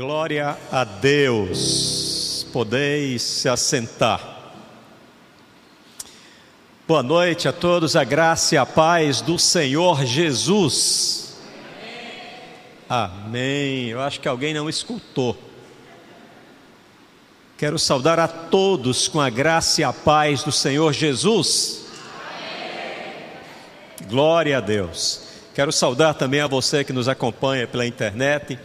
Glória a Deus. Podeis se assentar. Boa noite a todos, a graça e a paz do Senhor Jesus. Amém. Eu acho que alguém não escutou. Quero saudar a todos com a graça e a paz do Senhor Jesus. Glória a Deus. Quero saudar também a você que nos acompanha pela internet.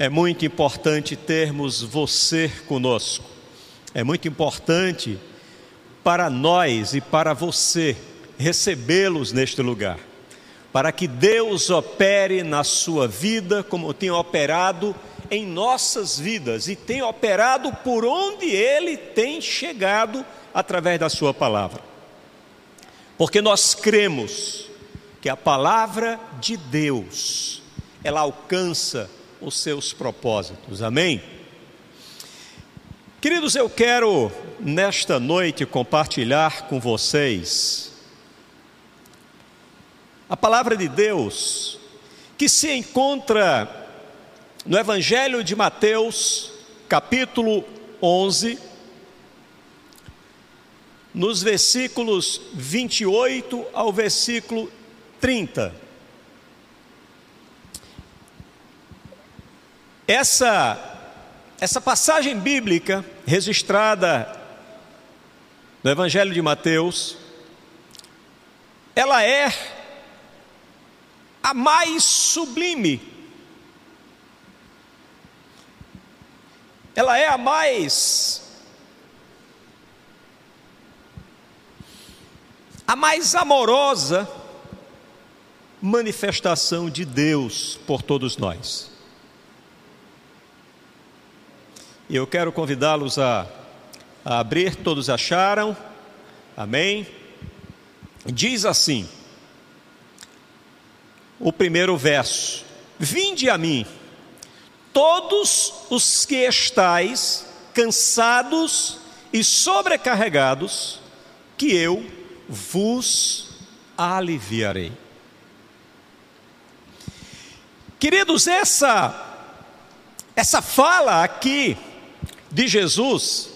É muito importante termos você conosco. É muito importante para nós e para você recebê-los neste lugar, para que Deus opere na sua vida como tem operado em nossas vidas e tem operado por onde Ele tem chegado através da Sua palavra. Porque nós cremos que a palavra de Deus, ela alcança os seus propósitos, amém? Queridos, eu quero nesta noite compartilhar com vocês a palavra de Deus que se encontra no Evangelho de Mateus, capítulo 11, nos versículos 28 ao versículo 30. Essa essa passagem bíblica registrada no Evangelho de Mateus, ela é a mais sublime, ela é a mais a mais amorosa manifestação de Deus por todos nós. E eu quero convidá-los a, a abrir, todos acharam? Amém? Diz assim, o primeiro verso: Vinde a mim, todos os que estáis cansados e sobrecarregados, que eu vos aliviarei. Queridos, essa essa fala aqui de Jesus,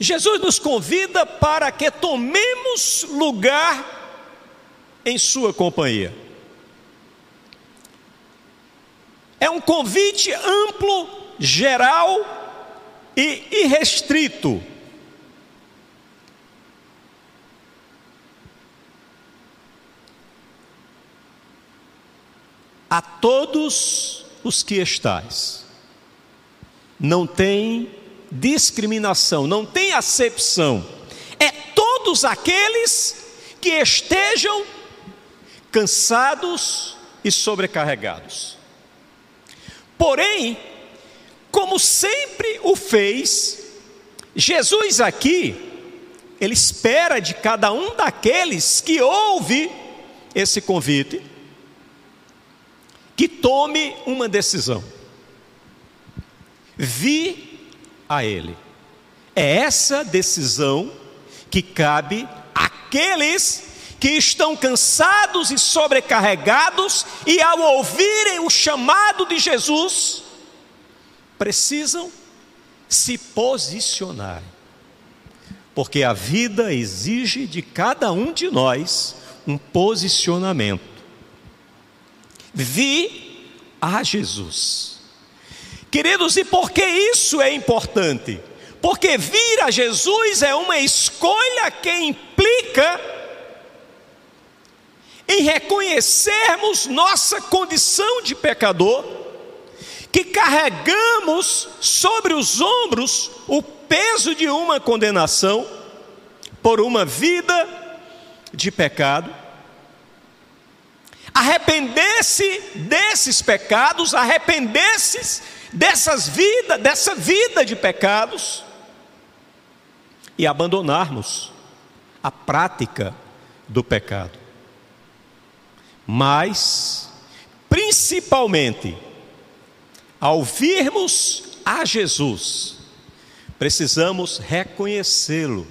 Jesus nos convida para que tomemos lugar em Sua companhia. É um convite amplo, geral e irrestrito. A todos os que estais. Não tem discriminação, não tem acepção. É todos aqueles que estejam cansados e sobrecarregados. Porém, como sempre o fez, Jesus aqui, ele espera de cada um daqueles que ouve esse convite que tome uma decisão. Vi a Ele. É essa decisão que cabe àqueles que estão cansados e sobrecarregados e, ao ouvirem o chamado de Jesus, precisam se posicionar. Porque a vida exige de cada um de nós um posicionamento vi a Jesus. Queridos, e por que isso é importante? Porque vir a Jesus é uma escolha que implica em reconhecermos nossa condição de pecador, que carregamos sobre os ombros o peso de uma condenação por uma vida de pecado arrepender-se desses pecados, arrepender-se dessas vidas, dessa vida de pecados e abandonarmos a prática do pecado. Mas, principalmente, ao virmos a Jesus, precisamos reconhecê-lo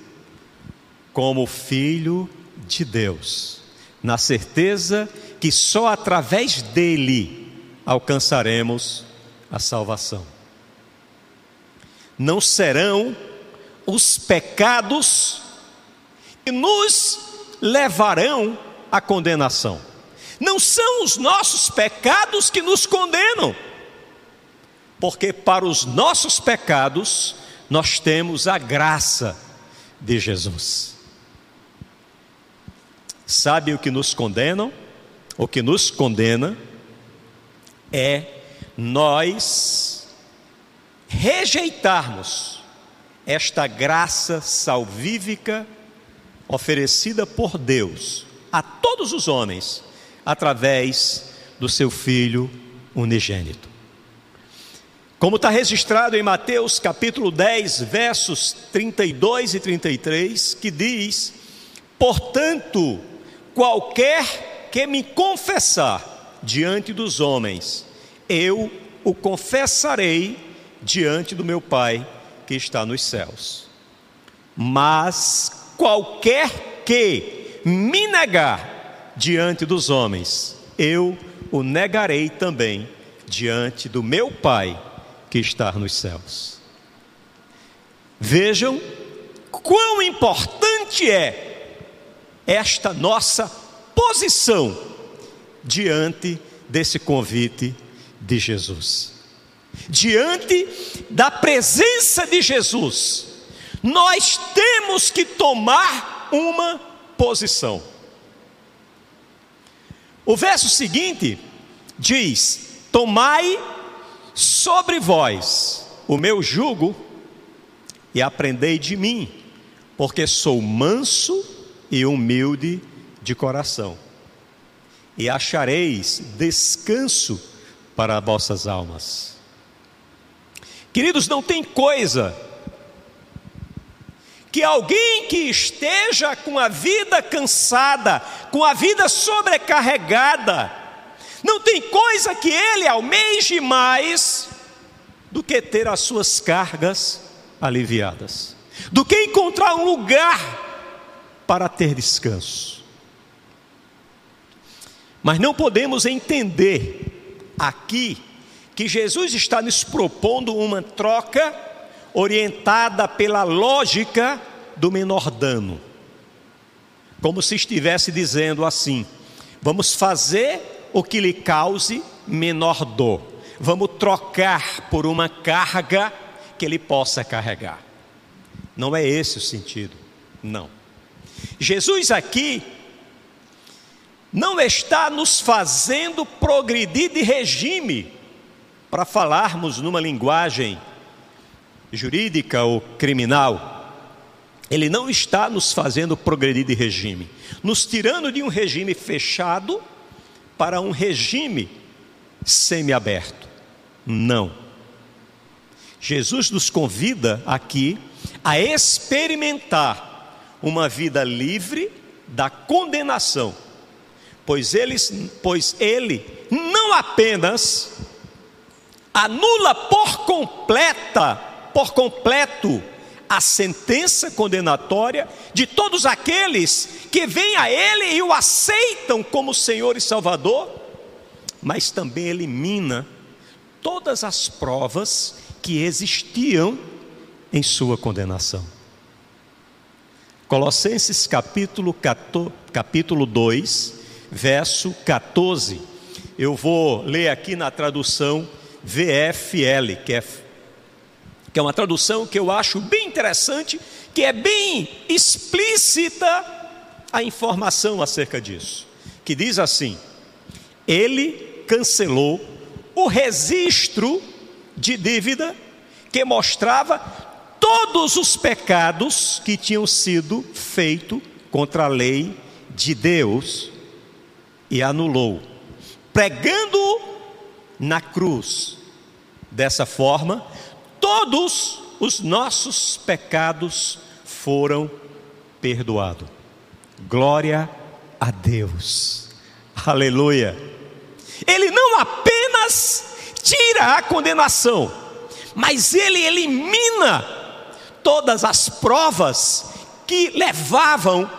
como Filho de Deus, na certeza que só através dele alcançaremos a salvação. Não serão os pecados que nos levarão à condenação. Não são os nossos pecados que nos condenam, porque para os nossos pecados nós temos a graça de Jesus. Sabe o que nos condenam? O que nos condena é nós rejeitarmos esta graça salvífica oferecida por Deus a todos os homens através do seu Filho unigênito. Como está registrado em Mateus capítulo 10, versos 32 e 33, que diz: Portanto, qualquer que me confessar diante dos homens, eu o confessarei diante do meu Pai que está nos céus. Mas qualquer que me negar diante dos homens, eu o negarei também diante do meu Pai que está nos céus. Vejam quão importante é esta nossa posição diante desse convite de Jesus. Diante da presença de Jesus, nós temos que tomar uma posição. O verso seguinte diz: Tomai sobre vós o meu jugo e aprendei de mim, porque sou manso e humilde de coração, e achareis descanso para vossas almas. Queridos, não tem coisa que alguém que esteja com a vida cansada, com a vida sobrecarregada, não tem coisa que ele almeje mais do que ter as suas cargas aliviadas, do que encontrar um lugar para ter descanso. Mas não podemos entender aqui que Jesus está nos propondo uma troca orientada pela lógica do menor dano. Como se estivesse dizendo assim: vamos fazer o que lhe cause menor dor, vamos trocar por uma carga que ele possa carregar. Não é esse o sentido, não. Jesus aqui não está nos fazendo progredir de regime, para falarmos numa linguagem jurídica ou criminal. Ele não está nos fazendo progredir de regime, nos tirando de um regime fechado para um regime semiaberto. Não. Jesus nos convida aqui a experimentar uma vida livre da condenação, pois, eles, pois ele não apenas anula por completa, por completo a sentença condenatória de todos aqueles que vêm a ele e o aceitam como Senhor e Salvador, mas também elimina todas as provas que existiam em sua condenação. Colossenses capítulo, 14, capítulo 2, verso 14. Eu vou ler aqui na tradução VFL, que é, que é uma tradução que eu acho bem interessante, que é bem explícita a informação acerca disso. Que diz assim: Ele cancelou o registro de dívida que mostrava todos os pecados que tinham sido feitos contra a lei de Deus e anulou, pregando na cruz. Dessa forma, todos os nossos pecados foram perdoados. Glória a Deus. Aleluia. Ele não apenas tira a condenação, mas ele elimina todas as provas que levavam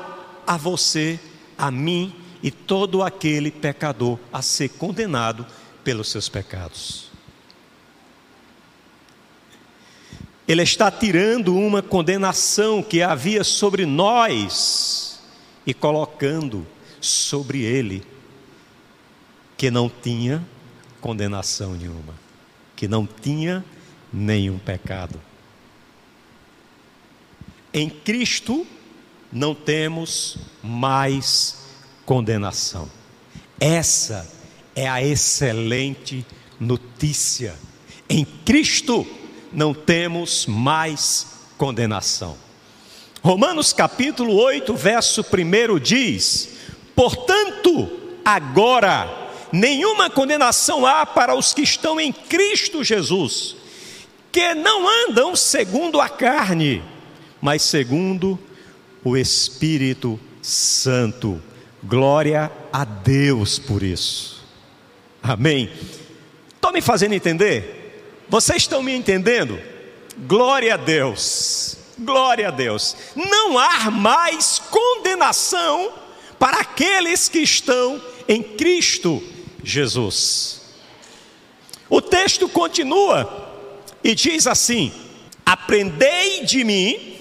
a você, a mim e todo aquele pecador a ser condenado pelos seus pecados. Ele está tirando uma condenação que havia sobre nós e colocando sobre ele, que não tinha condenação nenhuma, que não tinha nenhum pecado. Em Cristo não temos mais condenação. Essa é a excelente notícia. Em Cristo não temos mais condenação. Romanos capítulo 8, verso 1 diz: Portanto, agora, nenhuma condenação há para os que estão em Cristo Jesus, que não andam segundo a carne, mas segundo o Espírito Santo. Glória a Deus por isso. Amém. Estão me fazendo entender? Vocês estão me entendendo? Glória a Deus, glória a Deus. Não há mais condenação para aqueles que estão em Cristo Jesus. O texto continua e diz assim: Aprendei de mim,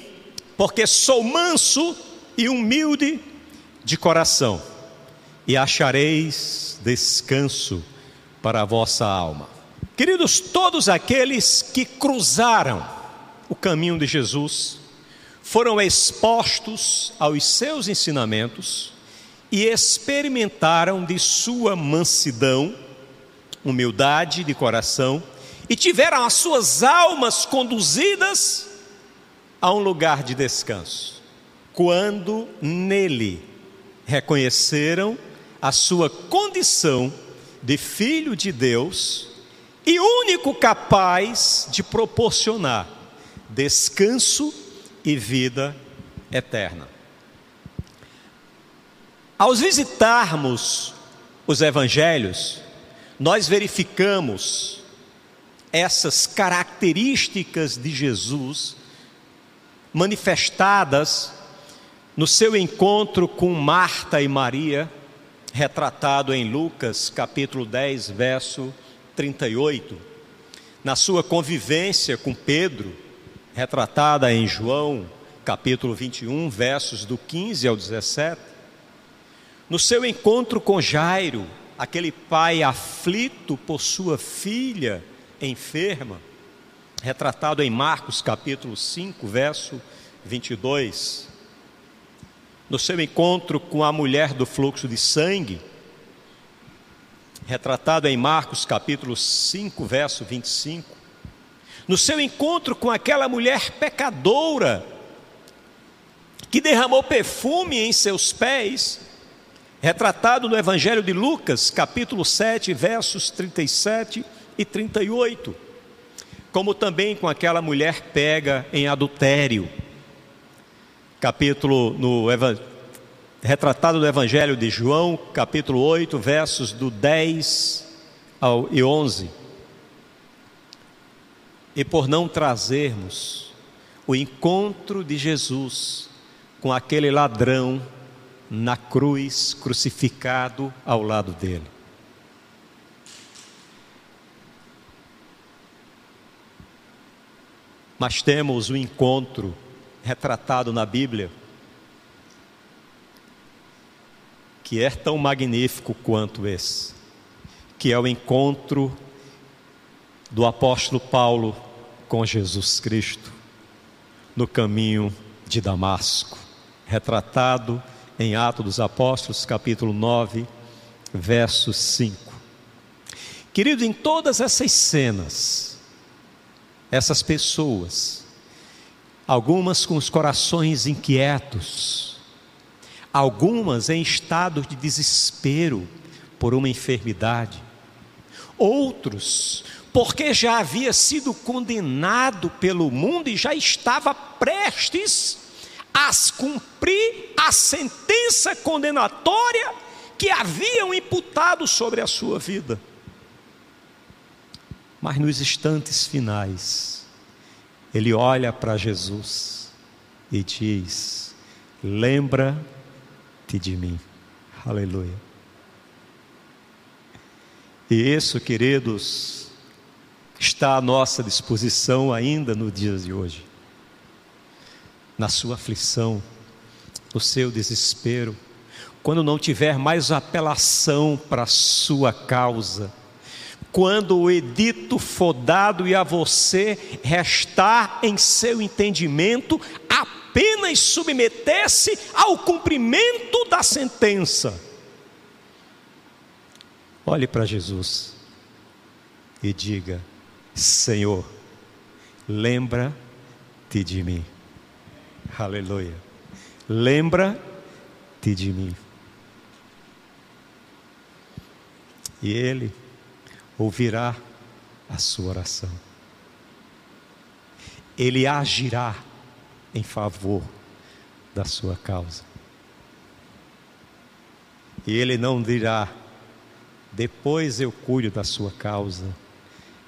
porque sou manso e humilde de coração, e achareis descanso para a vossa alma. Queridos, todos aqueles que cruzaram o caminho de Jesus foram expostos aos seus ensinamentos e experimentaram de sua mansidão, humildade de coração e tiveram as suas almas conduzidas a um lugar de descanso. Quando nele reconheceram a sua condição de filho de Deus e único capaz de proporcionar descanso e vida eterna. Ao visitarmos os evangelhos, nós verificamos essas características de Jesus manifestadas no seu encontro com Marta e Maria, retratado em Lucas capítulo 10, verso 38, na sua convivência com Pedro, retratada em João, capítulo 21, versos do 15 ao 17, no seu encontro com Jairo, aquele pai aflito por sua filha enferma, retratado em Marcos capítulo 5, verso 22, no seu encontro com a mulher do fluxo de sangue, retratado em Marcos capítulo 5, verso 25, no seu encontro com aquela mulher pecadora, que derramou perfume em seus pés, retratado no Evangelho de Lucas, capítulo 7, versos 37 e 38, como também com aquela mulher pega em adultério, capítulo no retratado no Evangelho de João, capítulo 8, versos do 10 ao e 11. E por não trazermos o encontro de Jesus com aquele ladrão na cruz, crucificado ao lado dele. Mas temos o encontro retratado na Bíblia que é tão magnífico quanto esse, que é o encontro do apóstolo Paulo com Jesus Cristo no caminho de Damasco, retratado em Atos dos Apóstolos, capítulo 9, verso 5. Querido, em todas essas cenas, essas pessoas, algumas com os corações inquietos, algumas em estado de desespero por uma enfermidade, outros porque já havia sido condenado pelo mundo e já estava prestes a cumprir a sentença condenatória que haviam imputado sobre a sua vida. Mas nos instantes finais, ele olha para Jesus e diz: Lembra de mim. Aleluia. E isso, queridos, está à nossa disposição ainda no dia de hoje. Na sua aflição, no seu desespero, quando não tiver mais apelação para a sua causa, quando o edito for dado e a você restar em seu entendimento apenas submeter-se ao cumprimento da sentença. Olhe para Jesus e diga: Senhor, lembra-te de mim. Aleluia. Lembra-te de mim. E Ele ouvirá a sua oração. Ele agirá em favor da sua causa. E Ele não dirá, depois eu cuido da sua causa,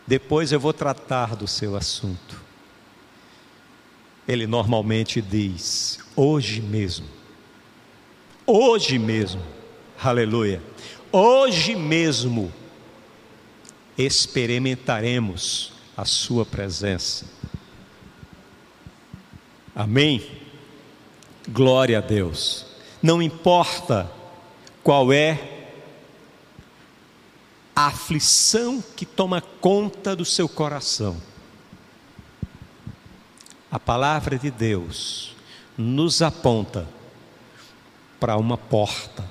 depois eu vou tratar do seu assunto. Ele normalmente diz, hoje mesmo, hoje mesmo, aleluia, hoje mesmo experimentaremos a Sua presença. Amém? Glória a Deus. Não importa qual é a aflição que toma conta do seu coração. A palavra de Deus nos aponta para uma porta.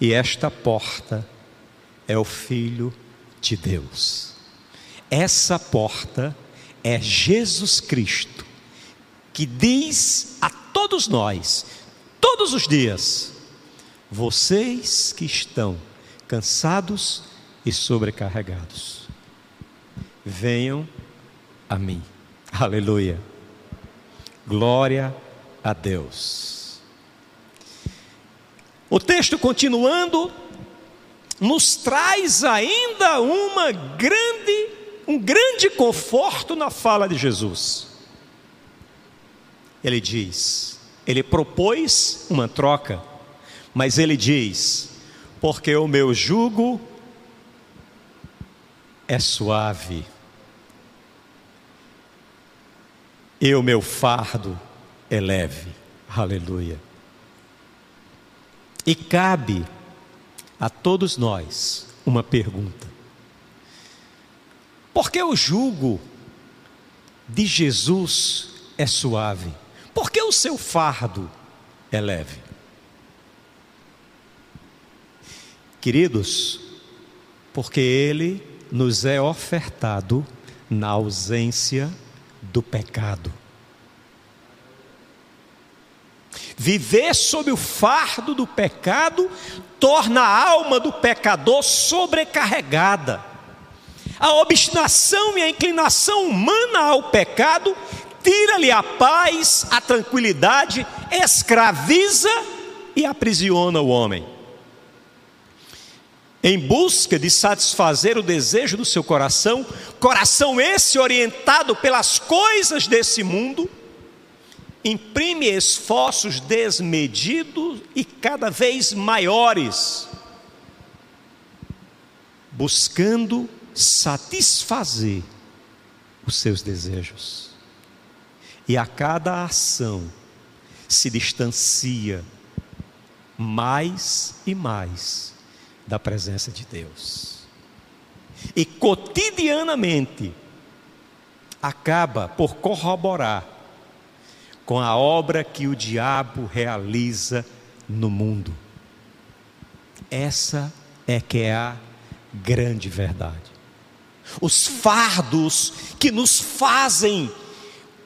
E esta porta é o Filho de Deus. Essa porta é Jesus Cristo, que diz a todos nós, todos os dias: vocês que estão cansados e sobrecarregados, venham a mim. Aleluia. Glória a Deus. O texto continuando nos traz ainda uma grande, um grande conforto na fala de Jesus. Ele diz, ele propôs uma troca, mas ele diz: porque o meu jugo é suave, e o meu fardo é leve. Aleluia. E cabe a todos nós uma pergunta: por que o jugo de Jesus é suave? Por que o seu fardo é leve? Queridos, porque ele nos é ofertado na ausência do pecado. Viver sob o fardo do pecado torna a alma do pecador sobrecarregada. A obstinação e a inclinação humana ao pecado tira-lhe a paz, a tranquilidade, escraviza e aprisiona o homem. Em busca de satisfazer o desejo do seu coração, coração esse orientado pelas coisas desse mundo, imprime esforços desmedidos e cada vez maiores, buscando satisfazer os seus desejos. E a cada ação se distancia mais e mais da presença de Deus. E cotidianamente acaba por corroborar com a obra que o diabo realiza no mundo. Essa é que é a grande verdade. Os fardos que nos fazem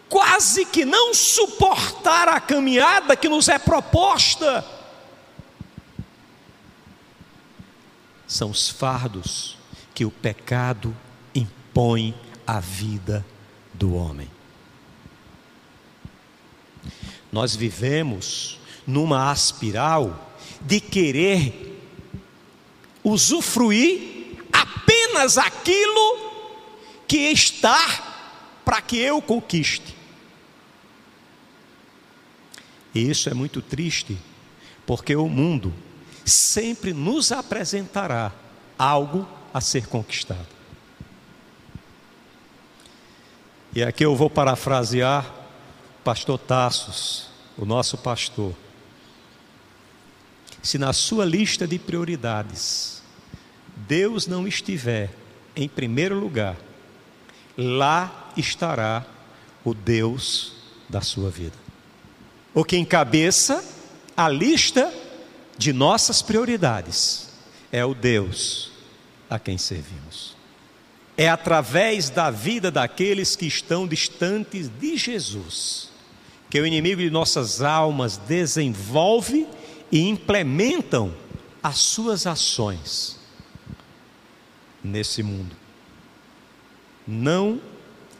quase que não suportar a caminhada que nos é proposta são os fardos que o pecado impõe à vida do homem. Nós vivemos numa aspiral de querer usufruir apenas aquilo que está para que eu conquiste. E isso é muito triste, porque o mundo sempre nos apresentará algo a ser conquistado. E aqui eu vou parafrasear pastor Tassos, o nosso pastor. Se na sua lista de prioridades Deus não estiver em primeiro lugar, lá estará o Deus da sua vida. O que encabeça a lista de nossas prioridades é o Deus a quem servimos. É através da vida daqueles que estão distantes de Jesus que o inimigo de nossas almas desenvolve e implementam as suas ações nesse mundo. Não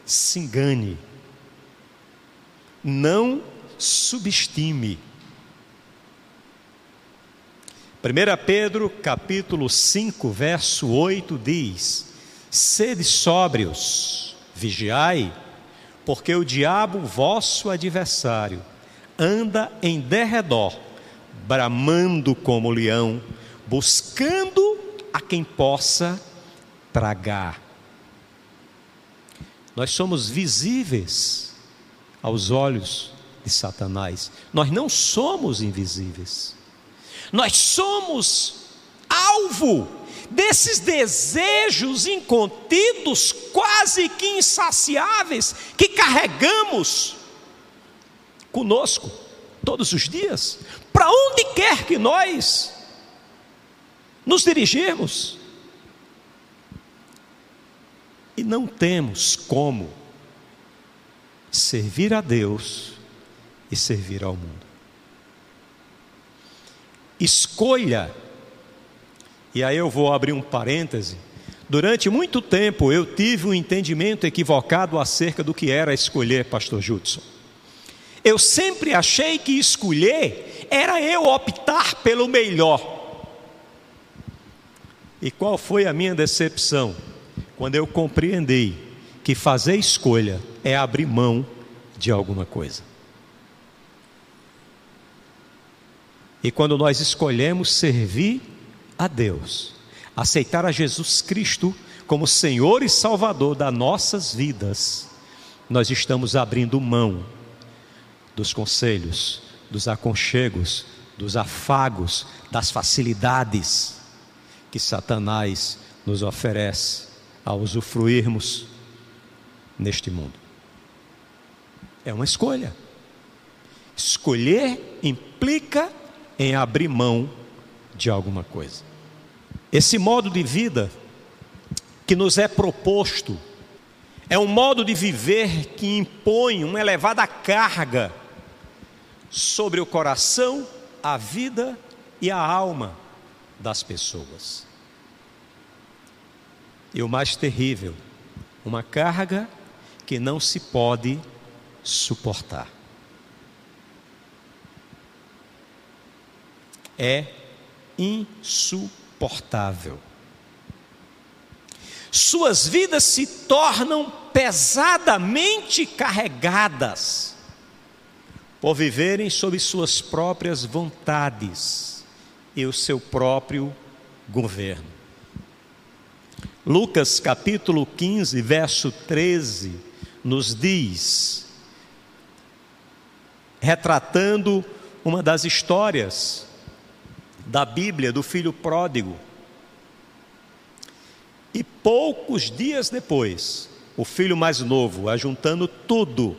se engane, não subestime 1 Pedro capítulo 5, verso 8 diz: Sede sóbrios, vigiai, porque o diabo, vosso adversário, anda em derredor, bramando como leão, buscando a quem possa tragar. Nós somos visíveis aos olhos de Satanás, nós não somos invisíveis. Nós somos alvo desses desejos incontidos, quase que insaciáveis, que carregamos conosco todos os dias, para onde quer que nós nos dirigirmos. E não temos como servir a Deus e servir ao mundo escolha. E aí eu vou abrir um parêntese. Durante muito tempo eu tive um entendimento equivocado acerca do que era escolher, Pastor Judson. Eu sempre achei que escolher era eu optar pelo melhor. E qual foi a minha decepção? Quando eu compreendi que fazer escolha é abrir mão de alguma coisa. E quando nós escolhemos servir a Deus, aceitar a Jesus Cristo como Senhor e Salvador das nossas vidas, nós estamos abrindo mão dos conselhos, dos aconchegos, dos afagos, das facilidades que Satanás nos oferece a usufruirmos neste mundo. É uma escolha. Escolher implica em abrir mão de alguma coisa. Esse modo de vida que nos é proposto é um modo de viver que impõe uma elevada carga sobre o coração, a vida e a alma das pessoas. E o mais terrível, uma carga que não se pode suportar. é insuportável. Suas vidas se tornam pesadamente carregadas por viverem sob suas próprias vontades e o seu próprio governo. Lucas capítulo 15, verso 13, nos diz, retratando uma das histórias da Bíblia do filho pródigo. E poucos dias depois, o filho mais novo, ajuntando tudo,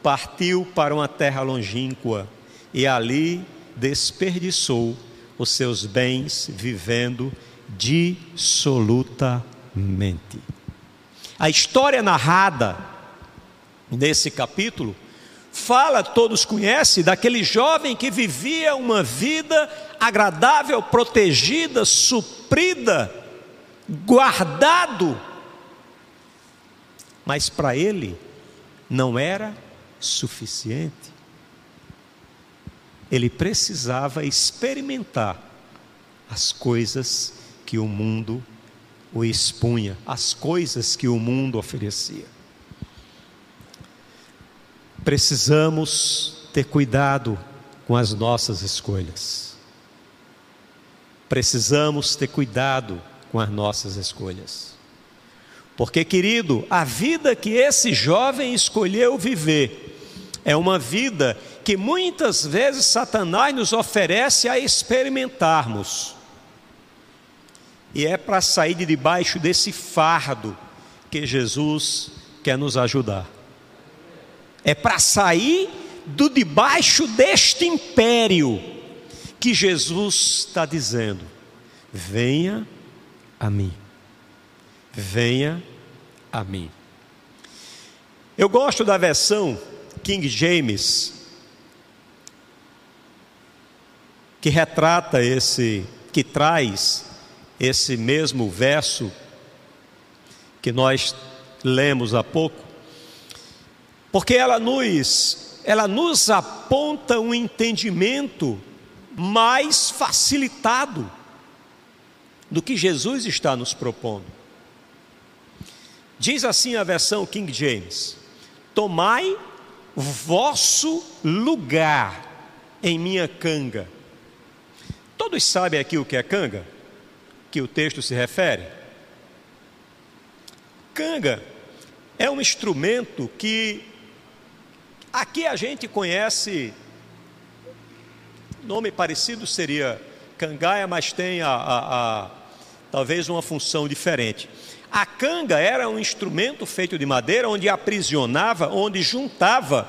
partiu para uma terra longínqua e ali desperdiçou os seus bens vivendo dissolutamente. A história narrada nesse capítulo fala, todos conhecem, daquele jovem que vivia uma vida agradável, protegida, suprida, guardado. Mas para ele não era suficiente. Ele precisava experimentar as coisas que o mundo o expunha, as coisas que o mundo oferecia. Precisamos ter cuidado com as nossas escolhas. precisamos ter cuidado com as nossas escolhas. Porque, querido, a vida que esse jovem escolheu viver é uma vida que muitas vezes Satanás nos oferece a experimentarmos. E é para sair de debaixo desse fardo que Jesus quer nos ajudar. É para sair do debaixo deste império que Jesus está dizendo: venha a mim, venha a mim. Eu gosto da versão King James, que retrata esse, que traz esse mesmo verso que nós lemos há pouco, porque ela nos, ela nos aponta um entendimento mais facilitado do que Jesus está nos propondo. Diz assim a versão King James: Tomai vosso lugar em minha canga. Todos sabem aqui o que é canga? Que o texto se refere? Canga é um instrumento que aqui a gente conhece, nome parecido seria cangaia, mas tem a, a, a talvez uma função diferente. A canga era um instrumento feito de madeira onde aprisionava, onde juntava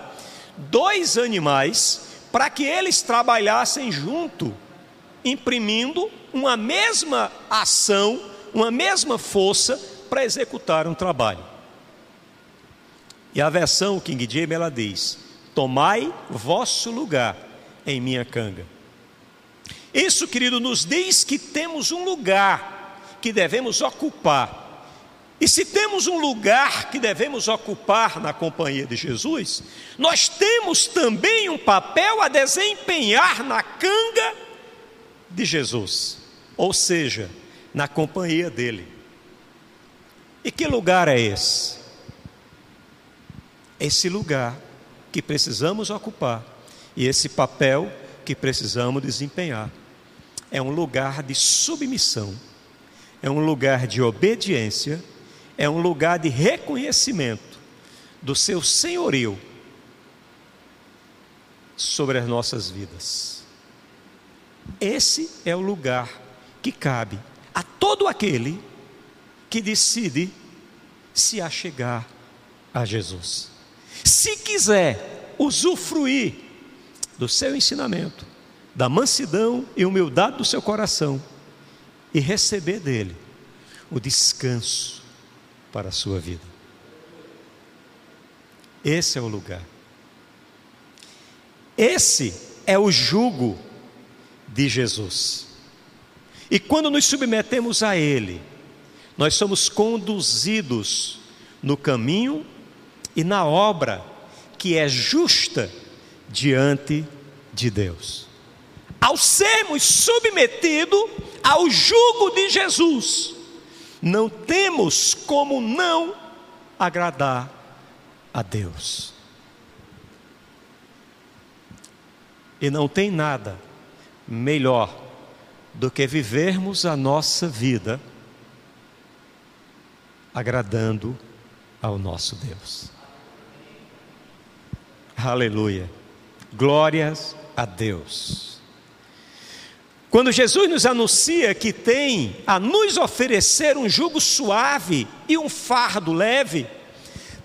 dois animais para que eles trabalhassem junto, imprimindo uma mesma ação, uma mesma força para executar um trabalho. E a versão King James ela diz: Tomai vosso lugar em minha canga. Isso, querido, nos diz que temos um lugar que devemos ocupar e se temos um lugar que devemos ocupar na companhia de Jesus, nós temos também um papel a desempenhar na canga de Jesus, ou seja, na companhia dele. E que lugar é esse? Esse lugar que precisamos ocupar e esse papel que precisamos desempenhar é um lugar de submissão, é um lugar de obediência é um lugar de reconhecimento do seu senhorio sobre as nossas vidas. Esse é o lugar que cabe a todo aquele que decide se achegar a Jesus. Se quiser usufruir do seu ensinamento, da mansidão e humildade do seu coração e receber dele o descanso para a sua vida. Esse é o lugar. Esse é o jugo de Jesus. E quando nos submetemos a Ele, nós somos conduzidos no caminho e na obra que é justa diante de Deus. Ao sermos submetidos ao jugo de Jesus, não temos como não agradar a Deus. E não tem nada melhor do que vivermos a nossa vida agradando ao nosso Deus. Aleluia. Glórias a Deus. Quando Jesus nos anuncia que tem a nos oferecer um jugo suave e um fardo leve,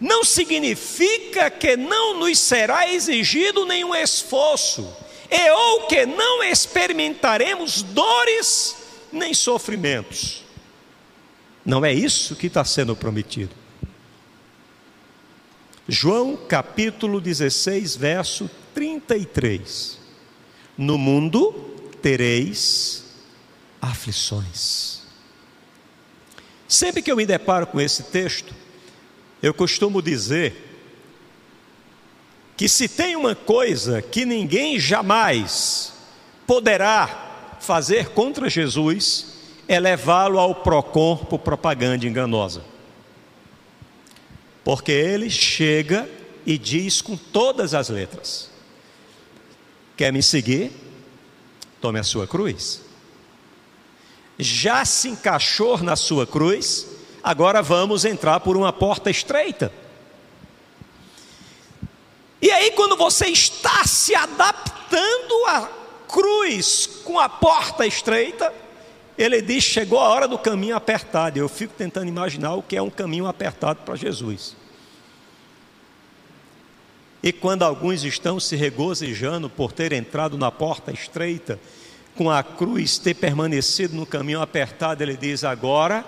não significa que não nos será exigido nenhum esforço, e ou que não experimentaremos dores nem sofrimentos. Não é isso que está sendo prometido. João capítulo 16, verso 33. No mundo tereis aflições. Sempre que eu me deparo com esse texto, eu costumo dizer que se tem uma coisa que ninguém jamais poderá fazer contra Jesus, é levá-lo ao PROCON por propaganda enganosa. Porque ele chega e diz com todas as letras: Quer me seguir? Tome a sua cruz. já se encaixou na sua cruz, agora vamos entrar por uma porta estreita. E aí, quando você está se adaptando à cruz com a porta estreita, ele diz: chegou a hora do caminho apertado. Eu fico tentando imaginar o que é um caminho apertado para Jesus. E quando alguns estão se regozijando por ter entrado na porta estreita, com a cruz ter permanecido no caminho apertado, ele diz: agora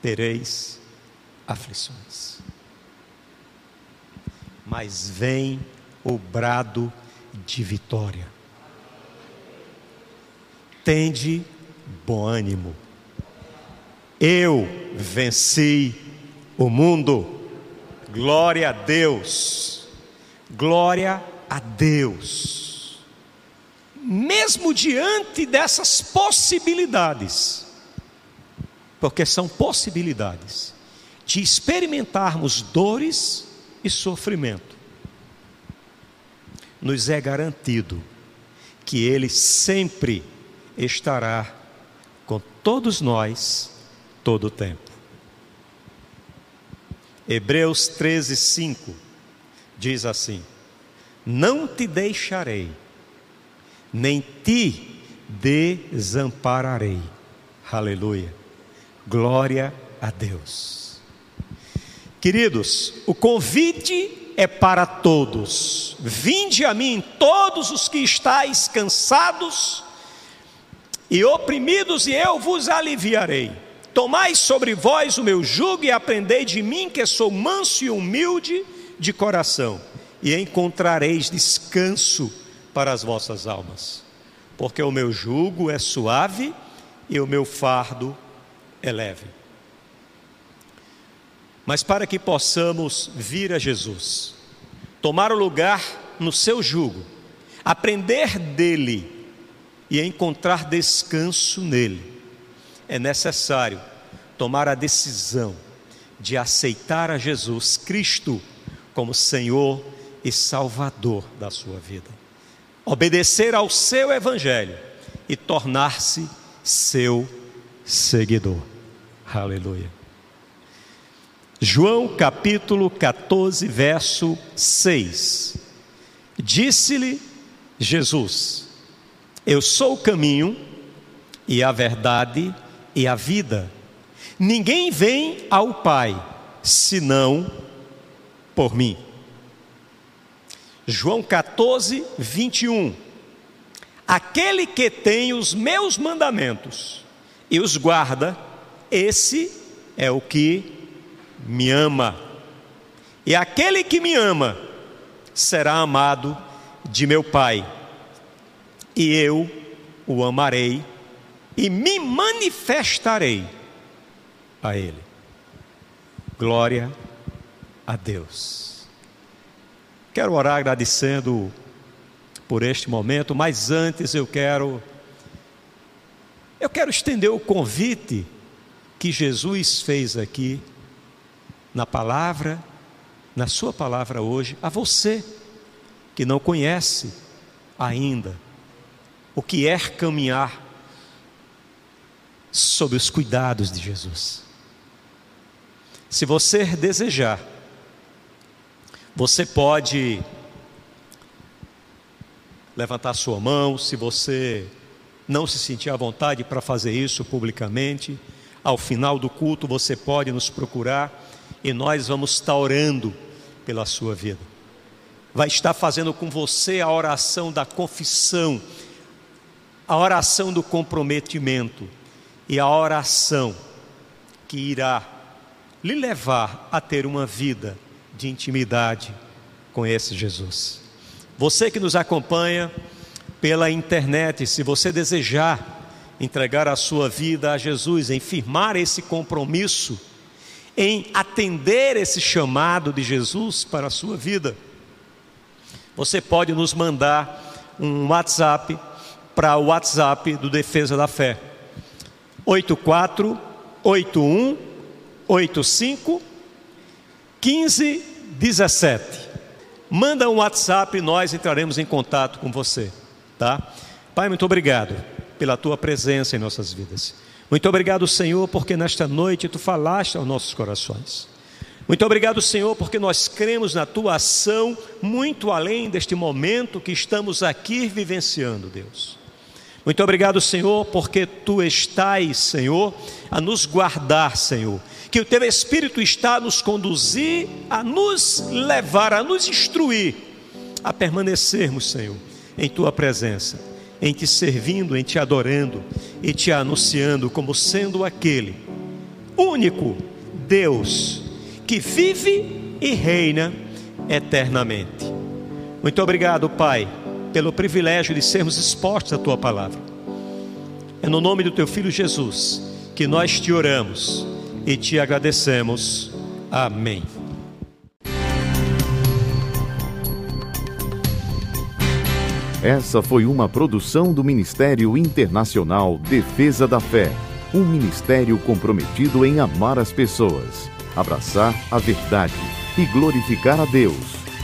tereis aflições. Mas vem o brado de vitória. Tende bom ânimo. Eu venci o mundo. Glória a Deus. Glória a Deus. Mesmo diante dessas possibilidades, porque são possibilidades de experimentarmos dores e sofrimento, nos é garantido que Ele sempre estará todos nós todo o tempo. Hebreus 13, 5 diz assim: Não te deixarei, nem te desampararei. Aleluia. Glória a Deus. Queridos, o convite é para todos. Vinde a mim todos os que estáis cansados e oprimidos, e eu vos aliviarei. Tomai sobre vós o meu jugo e aprendei de mim, que sou manso e humilde de coração, e encontrareis descanso para as vossas almas, porque o meu jugo é suave e o meu fardo é leve. Mas para que possamos vir a Jesus, tomar o lugar no seu jugo, aprender dele, e encontrar descanso nele, é necessário tomar a decisão de aceitar a Jesus Cristo como Senhor e Salvador da sua vida, obedecer ao seu Evangelho e tornar-se seu seguidor. Aleluia. João capítulo 14, verso 6. Disse-lhe Jesus: eu sou o caminho e a verdade e a vida. Ninguém vem ao Pai senão por mim. João 14, 21. Aquele que tem os meus mandamentos e os guarda, esse é o que me ama. E aquele que me ama será amado de meu Pai e eu o amarei e me manifestarei a Ele. Glória a Deus. Quero orar agradecendo por este momento, mas antes eu quero eu quero estender o convite que Jesus fez aqui na palavra, na sua palavra hoje, a você que não conhece ainda o que é caminhar sob os cuidados de Jesus. Se você desejar, você pode levantar sua mão, se você não se sentir à vontade para fazer isso publicamente, ao final do culto você pode nos procurar e nós vamos estar orando pela sua vida. Vai estar fazendo com você a oração da confissão a oração do comprometimento e a oração que irá lhe levar a ter uma vida de intimidade com esse Jesus. Você que nos acompanha pela internet, se você desejar entregar a sua vida a Jesus, em firmar esse compromisso, em atender esse chamado de Jesus para a sua vida, você pode nos mandar um WhatsApp para o WhatsApp do Defesa da Fé. 8481 85 1517. Manda um WhatsApp e nós entraremos em contato com você, tá? Pai, muito obrigado pela tua presença em nossas vidas. Muito obrigado, Senhor, porque nesta noite tu falaste aos nossos corações. Muito obrigado, Senhor, porque nós cremos na tua ação muito além deste momento que estamos aqui vivenciando, Deus. Muito obrigado, Senhor, porque tu estás, Senhor, a nos guardar, Senhor. Que o teu Espírito está a nos conduzir, a nos levar, a nos instruir, a permanecermos, Senhor, em tua presença, em te servindo, em te adorando e te anunciando como sendo aquele único Deus que vive e reina eternamente. Muito obrigado, Pai pelo privilégio de sermos expostos à tua palavra. É no nome do teu filho Jesus que nós te oramos e te agradecemos. Amém. Essa foi uma produção do Ministério Internacional Defesa da Fé, um ministério comprometido em amar as pessoas, abraçar a verdade e glorificar a Deus.